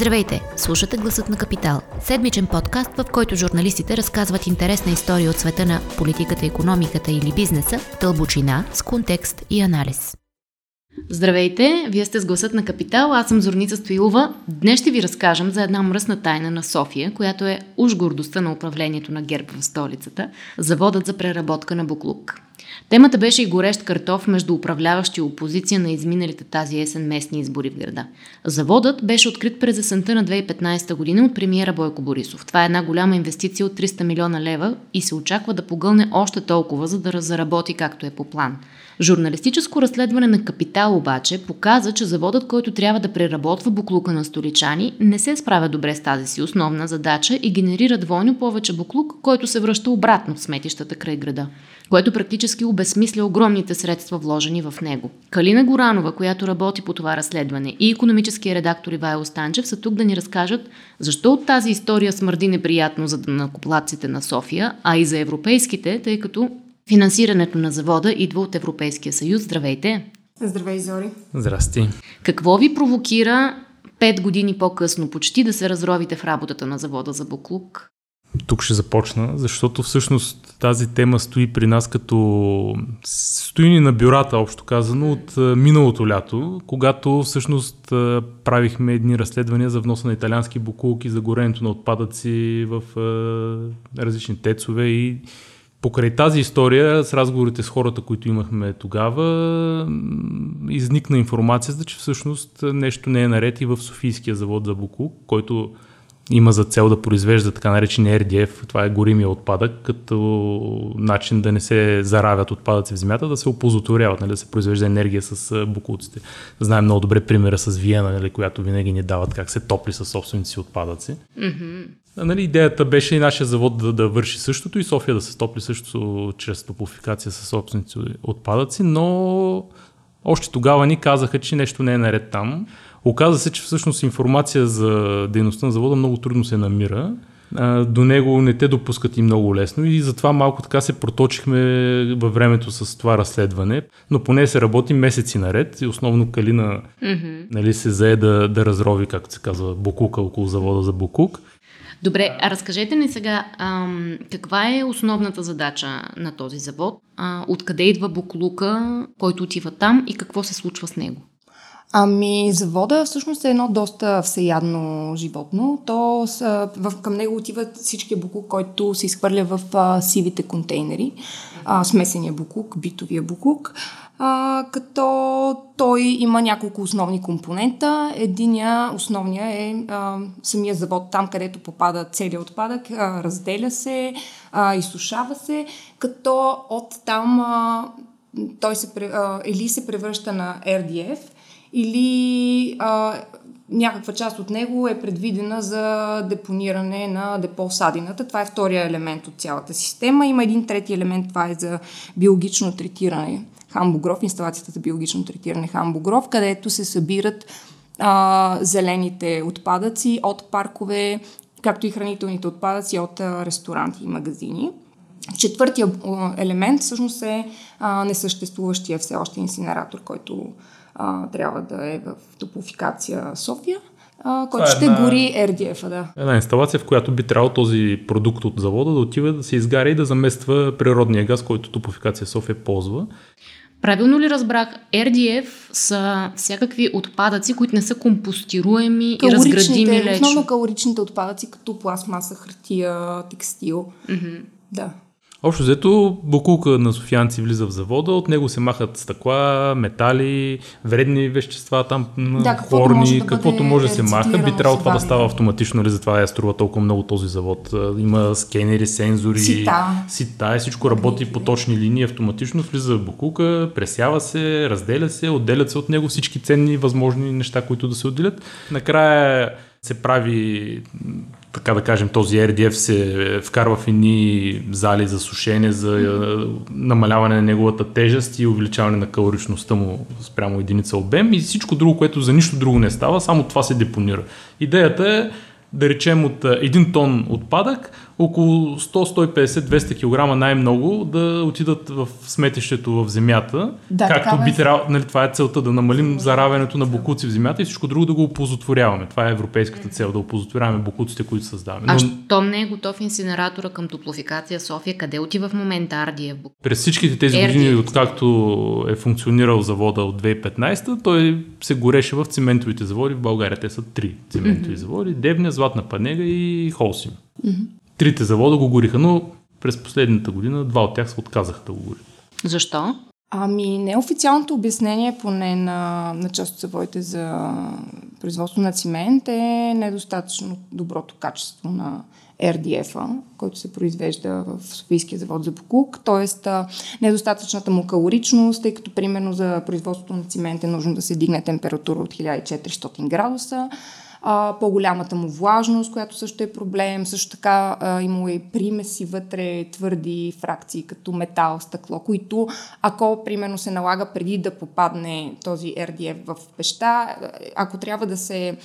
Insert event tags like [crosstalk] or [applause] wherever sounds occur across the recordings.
Здравейте! Слушате Гласът на Капитал. Седмичен подкаст, в който журналистите разказват интересна история от света на политиката, економиката или бизнеса, дълбочина, с контекст и анализ. Здравейте! Вие сте с Гласът на Капитал, аз съм Зорница Стоилова. Днес ще ви разкажем за една мръсна тайна на София, която е уж гордостта на управлението на ГЕРБ в столицата – заводът за преработка на буклук. Темата беше и горещ картоф между управляващи опозиция на изминалите тази есен местни избори в града. Заводът беше открит през есента на 2015 година от премиера Бойко Борисов. Това е една голяма инвестиция от 300 милиона лева и се очаква да погълне още толкова, за да заработи както е по план. Журналистическо разследване на Капитал обаче показа, че заводът, който трябва да преработва буклука на столичани, не се справя добре с тази си основна задача и генерира двойно повече буклук, който се връща обратно в сметищата край града което практически обезсмисля огромните средства вложени в него. Калина Горанова, която работи по това разследване, и економическия редактор Ивайло Станчев са тук да ни разкажат защо от тази история смърди неприятно за накоплаците на София, а и за европейските, тъй като финансирането на завода идва от Европейския съюз. Здравейте! Здравей, Зори! Здрасти! Какво ви провокира пет години по-късно почти да се разровите в работата на завода за Буклук? Тук ще започна, защото всъщност тази тема стои при нас като стои ни на бюрата, общо казано, от миналото лято, когато всъщност правихме едни разследвания за вноса на италиански букулки, за горенето на отпадъци в различни тецове и Покрай тази история, с разговорите с хората, които имахме тогава, изникна информацията, че всъщност нещо не е наред и в Софийския завод за Буклук, който има за цел да произвежда така наречения RDF, това е горимия отпадък, като начин да не се заравят отпадъци в земята, да се опозотворяват, нали, да се произвежда енергия с буклуците. Знаем много добре примера с Виена, нали, която винаги ни дават как се топли с собствените си отпадъци. Mm-hmm. Нали, идеята беше и нашия завод да, да върши същото и София да се топли също чрез топофикация с собствените отпадъци, но още тогава ни казаха, че нещо не е наред там. Оказва се, че всъщност информация за дейността на завода много трудно се намира. До него не те допускат и много лесно и затова малко така се проточихме във времето с това разследване, но поне се работи месеци наред и основно Калина mm-hmm. нали, се зае да, да разрови, както се казва, Букука около завода за Букук. Добре, а разкажете ни сега ам, каква е основната задача на този завод, а, откъде идва буклука, който отива там и какво се случва с него? Ами, завода всъщност е едно доста всеядно животно. То в, към него отиват всички буклук, който се изхвърля в а, сивите контейнери. А, смесения буклук, битовия буклук. А, като той има няколко основни компонента. Единия, основния е а, самия завод, там където попада целият отпадък, а, разделя се, а, изсушава се, като от там а, той се, а, или се превръща на RDF, или а, някаква част от него е предвидена за депониране на депо в садината. Това е втория елемент от цялата система. Има един трети елемент, това е за биологично третиране. Хамбогров, инсталацията за биологично третиране Хамбогров, където се събират а, зелените отпадъци от паркове, както и хранителните отпадъци от а, ресторанти и магазини. Четвъртия елемент всъщност е а, несъществуващия все още инсинератор, който а, трябва да е в топофикация София, а, който е ще една, гори RDF-а. Да. Една инсталация, в която би трябвало този продукт от завода да отива да се изгаря и да замества природния газ, който топофикация София ползва. Правилно ли разбрах, RDF са всякакви отпадъци, които не са компостируеми и разградими лечно? Основно калоричните отпадъци, като пластмаса, хартия, текстил. Mm-hmm. Да. Общо взето, букулка на софианци влиза в завода, от него се махат стъкла, метали, вредни вещества, там да, хлорни, може да каквото може да се маха. Би трябвало това да става автоматично, нали? затова я струва толкова много този завод. Има скенери, сензори, сита, сита и всичко работи по точни линии автоматично, влиза в букулка, пресява се, разделя се, отделят се от него всички ценни възможни неща, които да се отделят. Накрая се прави така да кажем, този RDF се вкарва в едни зали за сушене, за е, намаляване на неговата тежест и увеличаване на калоричността му спрямо единица обем и всичко друго, което за нищо друго не става, само това се депонира. Идеята е да речем от един тон отпадък, около 100, 150, 200 кг най-много да отидат в сметището в земята. Да, както такава е. би трябвало, нали, това е целта, да намалим заравянето на букуци в земята и всичко друго да го оползотворяваме. Това е европейската цел, да оползотворяваме букуците, които създаваме. А Но щом не е готов инсинератора към топлофикация София, къде отива в момента Ардиев? през всичките тези RDF. години, откакто е функционирал завода от 2015, той се гореше в циментовите заводи. В България те са три циментови заводи. Девня, Златна Панега и Холсим. Трите завода го гориха, но през последната година два от тях се отказаха да го горят. Защо? Ами, неофициалното обяснение, поне на, на част от заводите за производство на цимент, е недостатъчно доброто качество на RDF-а, който се произвежда в Софийския завод за Букук, т.е. недостатъчната му калоричност, тъй като примерно за производството на цимент е нужно да се дигне температура от 1400 градуса, а, по-голямата му влажност, която също е проблем. Също така а, има и примеси вътре, твърди фракции, като метал, стъкло, които ако примерно се налага преди да попадне този RDF в пеща, ако трябва да се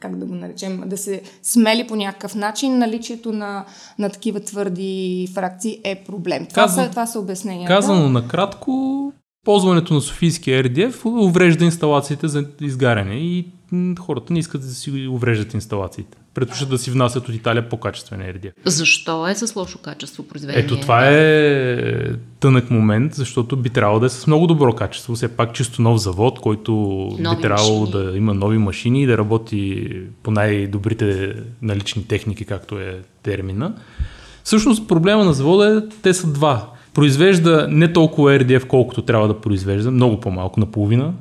как да го наречем, да се смели по някакъв начин, наличието на, на такива твърди фракции е проблем. Това, Казвам- са, това са обясненията. Казано накратко, ползването на Софийския RDF уврежда инсталациите за изгаряне и хората не искат да си увреждат инсталациите. Предпочитат да си внасят от Италия по-качествен RDF. Защо е с лошо качество произведение? Ето това е тънък момент, защото би трябвало да е с много добро качество. Все пак чисто нов завод, който Нови би трябвало машини. да има нови машини и да работи по най-добрите налични техники, както е термина. Всъщност проблема на завода е, те са два. Произвежда не толкова RDF, колкото трябва да произвежда, много по-малко, наполовина.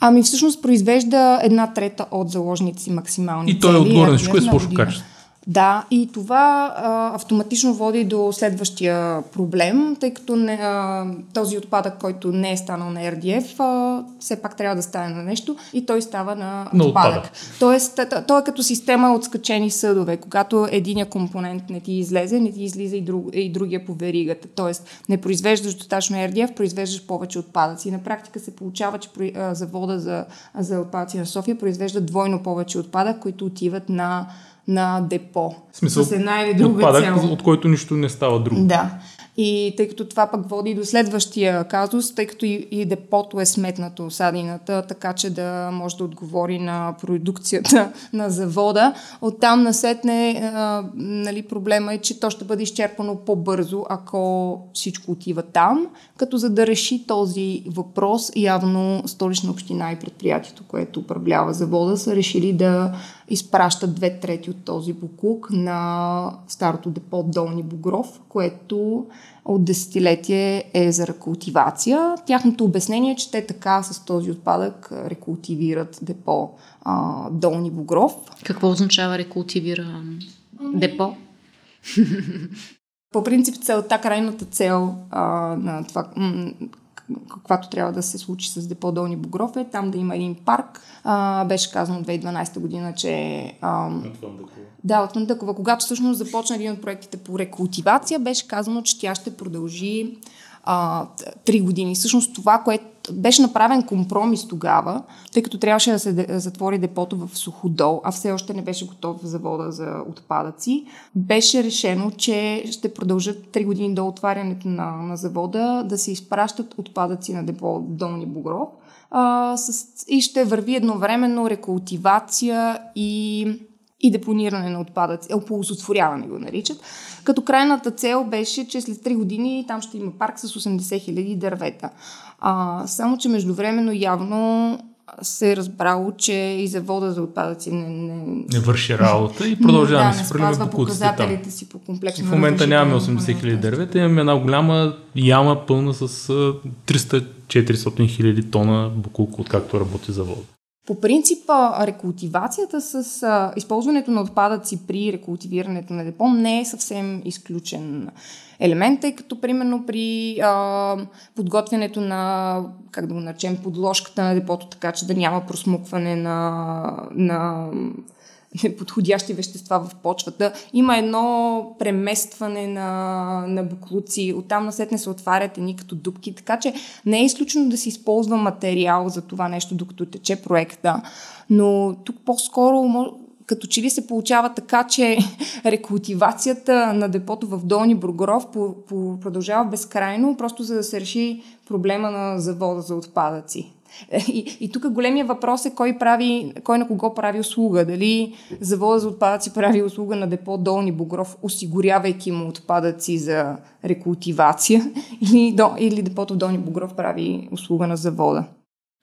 Ами всъщност произвежда една трета от заложните си максимални И той е отгоре на всичко е с лошо качество. Да, и това а, автоматично води до следващия проблем, тъй като не, а, този отпадък, който не е станал на RDF, а, все пак трябва да стане на нещо и той става на, На отпадък. отпадък. Тоест, той е като система от скачени съдове. Когато единия компонент не ти излезе, не ти излиза и, друг, и другия по веригата. Тоест, не произвеждаш достатъчно RDF, произвеждаш повече отпадъци. На практика се получава, че при- а, завода за, за отпадъци на София произвежда двойно повече отпадък, които отиват на на депо. В смисъл, с една или друга отпадък, цел. от който нищо не става друго. Да. И тъй като това пък води до следващия казус, тъй като и, и депото е сметнато садината, така че да може да отговори на продукцията [laughs] на завода. Оттам насетне а, нали, проблема е, че то ще бъде изчерпано по-бързо, ако всичко отива там. Като за да реши този въпрос, явно столична община и предприятието, което управлява завода, са решили да изпращат две трети от този буклук на старото депо Долни Богров, което от десетилетие е за рекултивация. Тяхното обяснение е, че те така с този отпадък рекултивират депо а, Долни Богров. Какво означава рекултивира депо? [laughs] По принцип целта, крайната цел а, на това, м- каквато трябва да се случи с депо Долни Богров е там да има един парк. А, беше казано 2012 година, че а, Да, от Мандъкова. Когато всъщност започна един от проектите по рекултивация, беше казано, че тя ще продължи а, т- три години. Всъщност това, което беше направен компромис тогава, тъй като трябваше да се затвори депото в Суходол, а все още не беше готов завода за отпадъци, беше решено, че ще продължат три години до отварянето на, на завода да се изпращат отпадъци на депо Долни Богров а, с, и ще върви едновременно рекултивация и и депониране на отпадъци, оползотворяване го наричат. Като крайната цел беше, че след 3 години там ще има парк с 80 хиляди дървета. А, само, че междувременно явно се е разбрало, че и завода за отпадъци не, не, Не върши работа и продължаваме да, да си хвърляме спазва букуците там. показателите си по комплексно В момента нямаме 80 разрешително хиляди дървета, имаме една голяма яма пълна с а, 300-400 хиляди тона букулка, откакто работи завод. По принцип, рекултивацията с а, използването на отпадъци при рекултивирането на депо не е съвсем изключен елемент, тъй като примерно при а, подготвянето на, как да го наречем, подложката на депото, така че да няма просмукване на, на [laughs] неподходящи вещества в почвата. Има едно преместване на, на буклуци, оттам насетне се отварят едни като дубки, така че не е изключено да се използва материал за това нещо, докато тече проекта. Но тук по-скоро като че ли се получава така, че [laughs] рекултивацията на депото в Долни Бургоров по, по, продължава безкрайно, просто за да се реши проблема на завода за отпадъци. И, и тук големия въпрос е кой, прави, кой на кого прави услуга. Дали завода за отпадъци прави услуга на депо Долни Бугров, осигурявайки му отпадъци за рекултивация, [laughs] или, до, или депото Долни Бугров прави услуга на завода.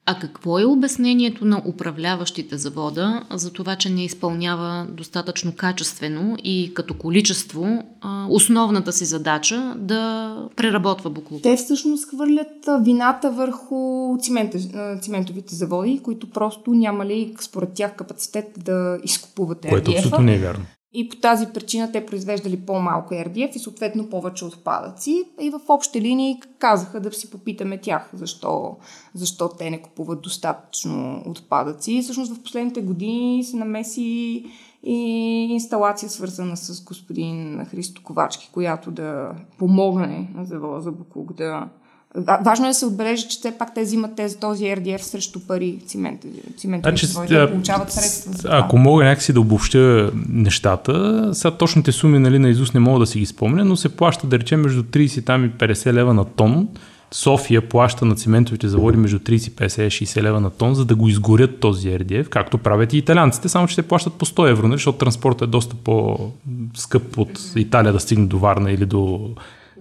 А какво е обяснението на управляващите завода за това, че не изпълнява достатъчно качествено и като количество основната си задача да преработва буклук? Те всъщност хвърлят вината върху циментовите заводи, които просто нямали според тях капацитет да изкупуват Което абсолютно не е вярно. И по тази причина те произвеждали по-малко RDF и съответно повече отпадъци. И в общи линии казаха да си попитаме тях защо, защо те не купуват достатъчно отпадъци. И всъщност в последните години се намеси и инсталация свързана с господин Христо Ковачки, която да помогне на завода за Букук да, Важно е да се отбележи, че все пак те взимат тези, този RDF срещу пари, цимент, цимент значи, да получават средства. За това. Ако мога някакси да обобщя нещата, сега точните суми нали, на Изус не мога да си ги спомня, но се плаща да речем между 30 там и 50 лева на тон. София плаща на циментовите заводи между 30, 50 и 60 лева на тон, за да го изгорят този RDF, както правят и италианците, само че те плащат по 100 евро, нали, защото транспортът е доста по-скъп от Италия да стигне до Варна или до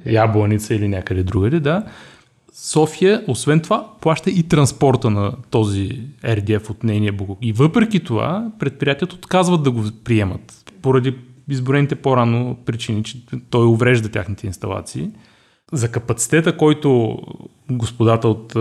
Ябланица или някъде другаде, да. София, освен това, плаща и транспорта на този RDF от нейния Бугук. И въпреки това, предприятията отказват да го приемат, поради изброените по-рано причини, че той уврежда тяхните инсталации за капацитета, който господата от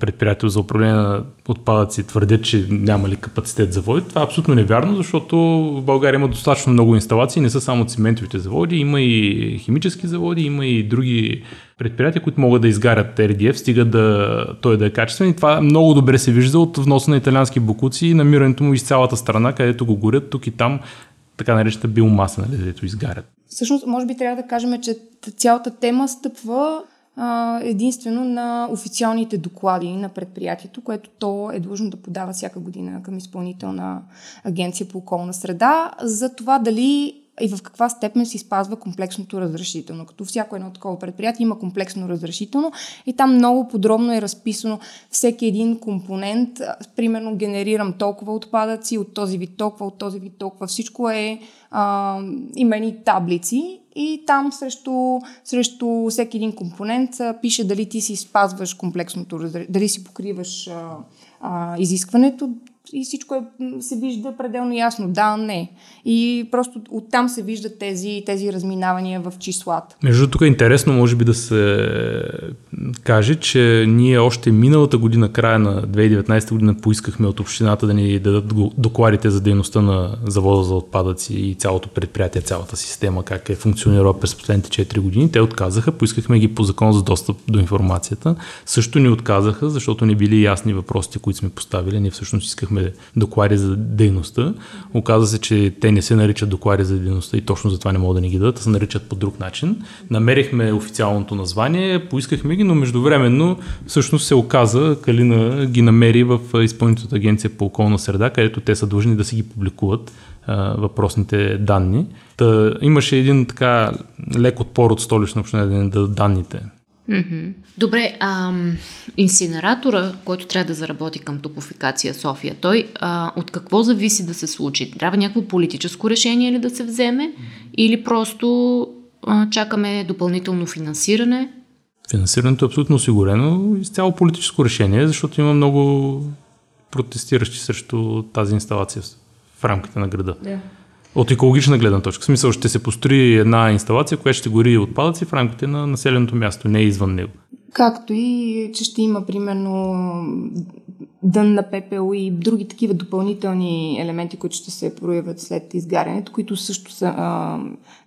предприятието за управление на отпадъци твърдят, че няма ли капацитет за води, това е абсолютно невярно, защото в България има достатъчно много инсталации, не са само циментовите заводи, има и химически заводи, има и други предприятия, които могат да изгарят RDF, стига да той да е качествен. И това много добре се вижда от вноса на италиански букуци и намирането му из цялата страна, където го горят тук и там така наречената биомаса, нали, където изгарят. Всъщност, може би трябва да кажем, че цялата тема стъпва а, единствено на официалните доклади на предприятието, което то е длъжно да подава всяка година към изпълнителна агенция по околна среда, за това дали и в каква степен се изпазва комплексното разрешително. Като всяко едно такова предприятие има комплексно разрешително и там много подробно е разписано всеки един компонент. Примерно генерирам толкова отпадъци, от този вид толкова, от този вид толкова. Всичко е а, имени таблици и там срещу, срещу всеки един компонент пише дали ти си спазваш комплексното дали си покриваш а, а, изискването, и всичко е, се вижда пределно ясно. Да, не. И просто оттам се виждат тези, тези разминавания в числата. Между тук е интересно, може би да се каже, че ние още миналата година, края на 2019 година, поискахме от общината да ни дадат докладите за дейността на завода за отпадъци и цялото предприятие, цялата система, как е функционирала през последните 4 години. Те отказаха, поискахме ги по закон за достъп до информацията. Също ни отказаха, защото не били ясни въпросите, които сме поставили. Ние всъщност искахме искахме доклади за дейността. Оказва се, че те не се наричат доклади за дейността и точно затова не могат да ни ги дадат, а се наричат по друг начин. Намерихме официалното название, поискахме ги, но междувременно всъщност се оказа, Калина ги намери в Изпълнителната агенция по околна среда, където те са длъжни да си ги публикуват въпросните данни. Та, имаше един така лек отпор от столична община да данните. Mm-hmm. Добре, а, инсинератора, който трябва да заработи към топофикация София, той а, от какво зависи да се случи? Трябва някакво политическо решение ли да се вземе или просто а, чакаме допълнително финансиране? Финансирането е абсолютно осигурено изцяло политическо решение, защото има много протестиращи срещу тази инсталация в рамките на града. Yeah. От екологична гледна точка. В смисъл ще се построи една инсталация, която ще гори отпадъци в рамките на населеното място, не извън него. Както и, че ще има, примерно, дън на пепел и други такива допълнителни елементи, които ще се проявят след изгарянето, които също са, а,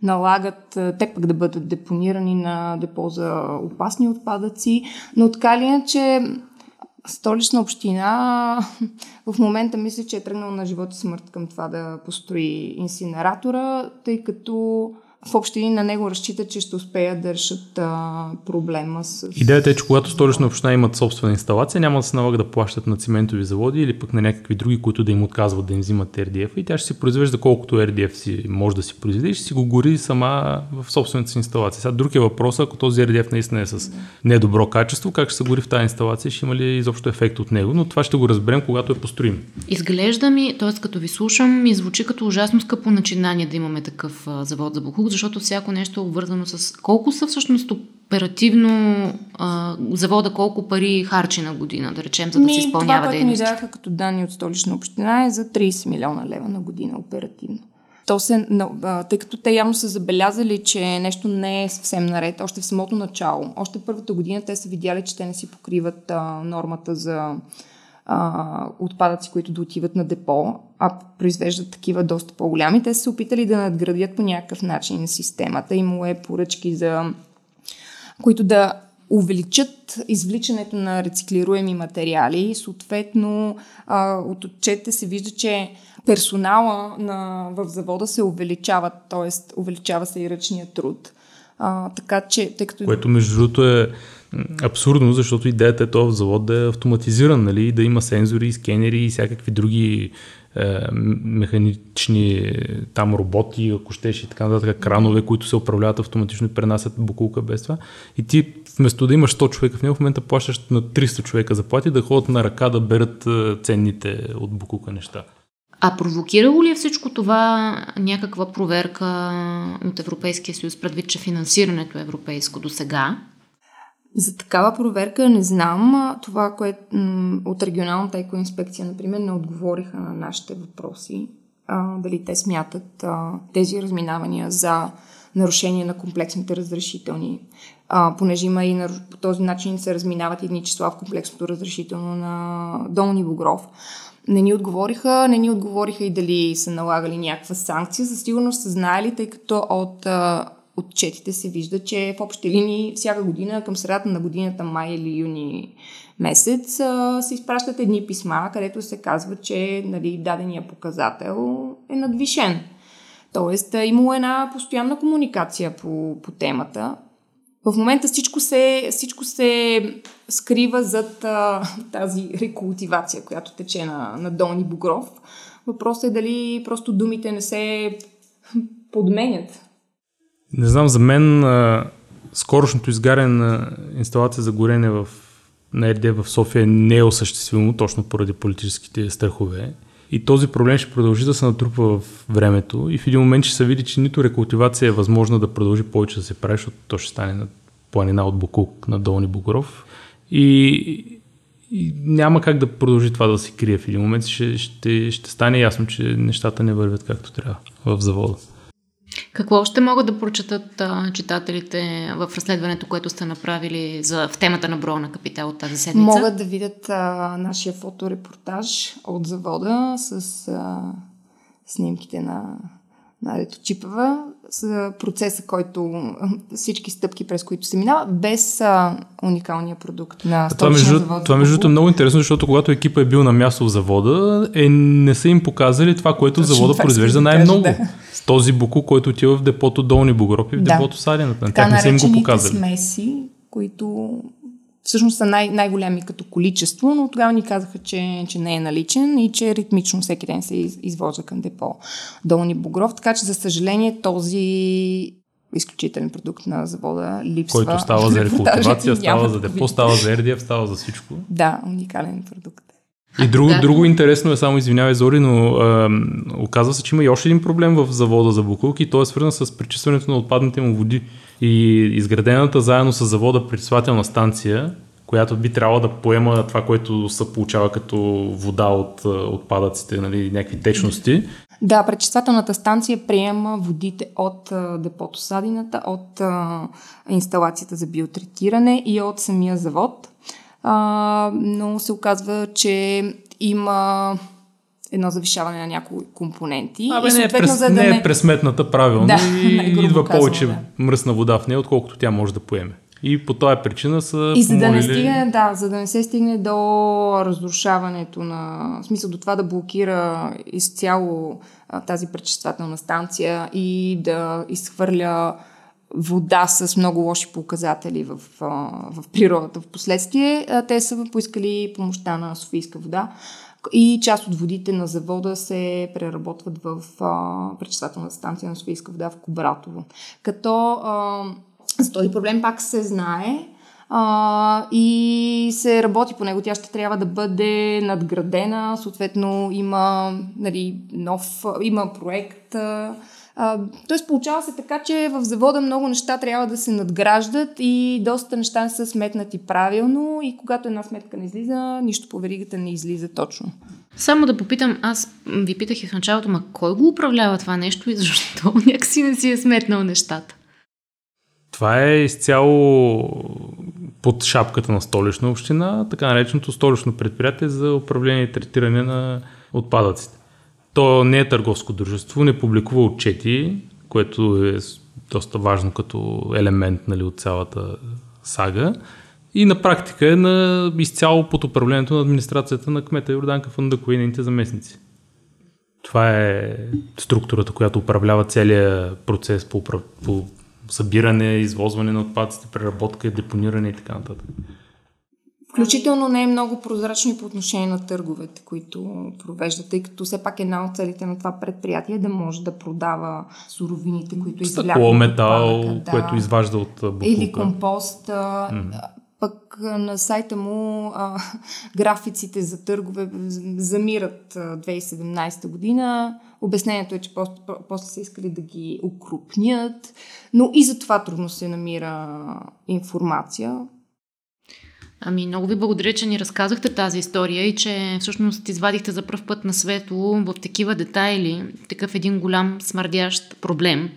налагат те пък да бъдат депонирани на депо за опасни отпадъци. Но така ли че Столична община [laughs] в момента мисля, че е тръгнала на живота смърт към това да построи инсинератора, тъй като в общи на него разчитат, че ще успеят да решат а, проблема с... Идеята е, че когато столична община имат собствена инсталация, няма да се налага да плащат на циментови заводи или пък на някакви други, които да им отказват да им взимат RDF и тя ще си произвежда колкото RDF си може да си произведе и ще си го гори сама в собствената си инсталация. Сега друг е въпросът, ако този RDF наистина е с недобро качество, как ще се гори в тази инсталация, ще има ли изобщо ефект от него, но това ще го разберем, когато е построим. Изглежда ми, т.е. като ви слушам, ми звучи като ужасно скъпо начинание да имаме такъв завод за Бухук, защото всяко нещо е обвързано с колко са всъщност оперативно а, завода, колко пари харчи на година, да речем, за да Ми, се изпълнява това, дейност. Това, ни като данни от столична община е за 30 милиона лева на година оперативно. То се, тъй като те явно са забелязали, че нещо не е съвсем наред, още в самото начало, още първата година те са видяли, че те не си покриват а, нормата за а, отпадъци, които да отиват на депо, а произвеждат такива доста по-голями. Те са се опитали да надградят по някакъв начин системата. Имало е поръчки за които да увеличат извличането на рециклируеми материали. Съответно, а, от отчетите се вижда, че персонала на, в завода се увеличава, т.е. увеличава се и ръчния труд. А, така че, тъй като... Което между другото е абсурдно, защото идеята е този завод да е автоматизиран, нали? да има сензори, скенери и всякакви други е, механични там роботи, ако щеш и така нататък, кранове, които се управляват автоматично и пренасят букулка без това. И ти вместо да имаш 100 човека в него, в момента плащаш на 300 човека заплати да ходят на ръка да берат ценните от букулка неща. А провокирало ли е всичко това някаква проверка от Европейския съюз, предвид, че финансирането е европейско до сега? За такава проверка не знам. Това, което от регионалната екоинспекция, например, не отговориха на нашите въпроси. А, дали те смятат а, тези разминавания за нарушение на комплексните разрешителни. А, понеже има и на, по този начин се разминават едни числа в комплексното разрешително на Долни Богров. Не ни отговориха, не ни отговориха и дали са налагали някаква санкция. За сигурност са знаели, тъй като от а, отчетите се вижда, че в общи линии всяка година към средата на годината май или юни месец а, се изпращат едни писма, където се казва, че нали, дадения показател е надвишен. Тоест, имало една постоянна комуникация по, по темата. В момента всичко се, всичко се скрива зад а, тази рекултивация, която тече на, на Долни Бугров. Въпросът е дали просто думите не се подменят. Не знам, за мен а, скорошното изгаряне на инсталация за горене в, на РД в София не е осъществимо, точно поради политическите страхове. И този проблем ще продължи да се натрупва в времето и в един момент ще се види, че нито рекултивация е възможна да продължи повече да се прави, защото то ще стане на планина от Букук на Долни Бугров. И, и няма как да продължи това да се крие в един момент. Ще, ще, ще стане ясно, че нещата не вървят както трябва в завода. Какво още могат да прочетат а, читателите в разследването, което сте направили за, в темата на броя на капитал от тази седмица? Могат да видят а, нашия фоторепортаж от завода с а, снимките на, на Реточипова, с процеса, който [laughs] всички стъпки, през които се минава, без а, уникалния продукт на това между, завод. Това между е много интересно, защото когато екипа е бил на място в завода, е, не са им показали това, което Точно завода произвежда най-много. Да. Този буку, който отива в депото Долни Богоров и в да. депото Садината. На тях не са им го показали. смеси, които всъщност са най- най-големи като количество, но тогава ни казаха, че, че не е наличен и че ритмично всеки ден се из, извожда към депо Долни Богров. Така че, за съжаление, този изключителен продукт на завода липсва. Който става за [laughs] рекултивация, става за депо, става за RDF, става за всичко. Да, уникален продукт. И друго, да. друго интересно е, само извинявай Зори, но е, оказва се, че има и още един проблем в завода за букулки и то е свързан с пречистването на отпадните му води. И изградената заедно с завода пречиствателна станция, която би трябвало да поема това, което се получава като вода от отпадъците, нали, някакви течности. Да, пречиствателната станция приема водите от депото Садината, от инсталацията за биотретиране и от самия завод. Но се оказва, че има едно завишаване на някои компоненти. Абе, и не, е през, да не е пресметната правилно да, и [laughs] идва повече да. мръсна вода в нея, отколкото тя може да поеме. И по тази причина са И за да, не помолили... стигне, да, за да не се стигне до разрушаването на... В смисъл до това да блокира изцяло а, тази пречиствателна станция и да изхвърля вода с много лоши показатели в, а, в природата. В последствие а, те са поискали помощта на Софийска вода и част от водите на завода се преработват в а, станция на Софийска вода в Кобратово. Като а, за този проблем пак се знае а, и се работи по него. Тя ще трябва да бъде надградена. Съответно има нали, нов, има проект. А, тоест получава се така, че в завода много неща трябва да се надграждат и доста неща не са сметнати правилно и когато една сметка не излиза, нищо по веригата не излиза точно. Само да попитам, аз ви питах и в началото, ма кой го управлява това нещо и защо [laughs] някакси не си е сметнал нещата? Това е изцяло под шапката на столична община, така нареченото столично предприятие за управление и третиране на отпадъците. То не е търговско дружество, не публикува отчети, което е доста важно като елемент нали, от цялата сага. И на практика е на изцяло под управлението на администрацията на кмета Йорданка Фандъкова и нейните заместници. Това е структурата, която управлява целият процес по, по събиране, извозване на отпадците, преработка, депониране и така нататък. Включително не е много прозрачно и по отношение на търговете, които провежда, тъй като все пак една от целите на това предприятие е да може да продава суровините, които извлякат. Стъкло, метал, да. което изважда от бутулка. Или компост. Mm-hmm. Пък на сайта му а, графиците за търгове замират 2017 година. Обяснението е, че после, после са искали да ги укрупнят, но и за това трудно се намира информация. Ами, много ви благодаря, че ни разказахте тази история и че всъщност извадихте за пръв път на светло в такива детайли такъв един голям смърдящ проблем,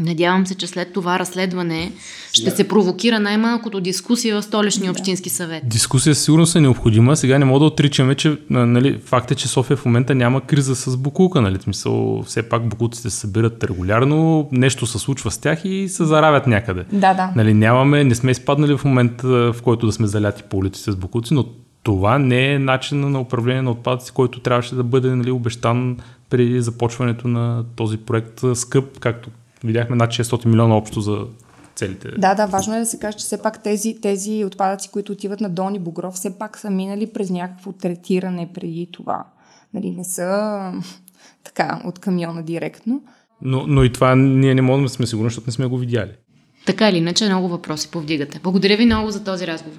Надявам се, че след това разследване ще се провокира най-малкото дискусия в столичния общински съвет. Дискусия сигурно е необходима. Сега не мога да отричаме, че нали, факт е, че София в момента няма криза с букулка. Нали? Смисъл, все пак букулците се събират регулярно, нещо се случва с тях и се заравят някъде. Да, да. Нали, нямаме, не сме изпаднали в момента, в който да сме заляти по улиците с букулци, но това не е начин на управление на отпадъци, който трябваше да бъде нали, обещан преди започването на този проект скъп, както видяхме над 600 милиона общо за целите. Да, да, важно е да се каже, че все пак тези, тези отпадъци, които отиват на Дони Бугров, все пак са минали през някакво третиране преди това. Нали, не са [laughs] така от камиона директно. Но, но и това ние не можем да сме сигурни, защото не сме го видяли. Така или иначе, много въпроси повдигате. Благодаря ви много за този разговор.